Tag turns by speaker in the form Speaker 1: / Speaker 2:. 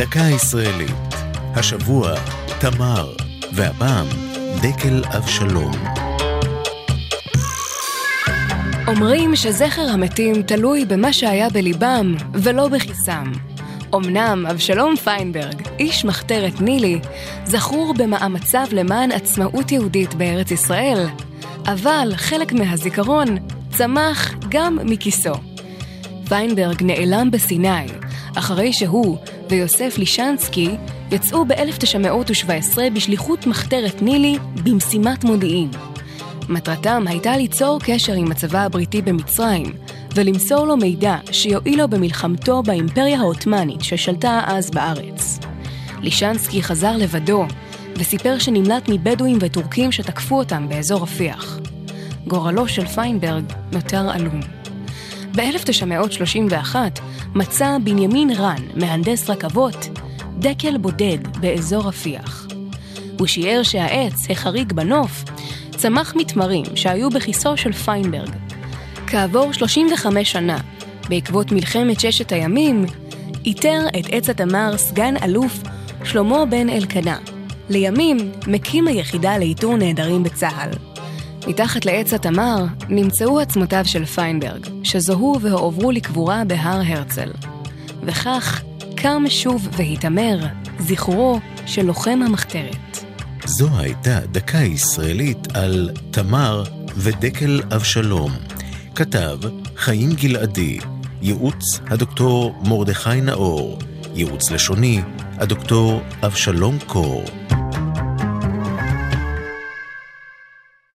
Speaker 1: דקה ישראלית. השבוע, תמר, והפעם, דקל אבשלום.
Speaker 2: אומרים שזכר המתים תלוי במה שהיה בליבם ולא בכיסם. אמנם אבשלום פיינברג, איש מחתרת נילי, זכור במאמציו למען עצמאות יהודית בארץ ישראל, אבל חלק מהזיכרון צמח גם מכיסו. פיינברג נעלם בסיני, אחרי שהוא ויוסף לישנסקי יצאו ב-1917 בשליחות מחתרת נילי במשימת מודיעין. מטרתם הייתה ליצור קשר עם הצבא הבריטי במצרים, ולמסור לו מידע שיועיל לו במלחמתו באימפריה העות'מאנית ששלטה אז בארץ. לישנסקי חזר לבדו, וסיפר שנמלט מבדואים וטורקים שתקפו אותם באזור רפיח. גורלו של פיינברג נותר עלום. ב-1931 מצא בנימין רן, מהנדס רכבות, דקל בודד באזור רפיח. הוא שיער שהעץ, החריג בנוף, צמח מתמרים שהיו בכיסו של פיינברג. כעבור 35 שנה, בעקבות מלחמת ששת הימים, איתר את עץ התמר סגן אלוף שלמה בן אלקנה. לימים מקים היחידה לאיתור נעדרים בצה"ל. מתחת לעץ התמר נמצאו עצמותיו של פיינברג, שזוהו והועברו לקבורה בהר הרצל. וכך קם שוב והתעמר זכרו של לוחם המחתרת.
Speaker 1: זו הייתה דקה ישראלית על תמר ודקל אבשלום. כתב חיים גלעדי, ייעוץ הדוקטור מרדכי נאור, ייעוץ לשוני הדוקטור אבשלום קור.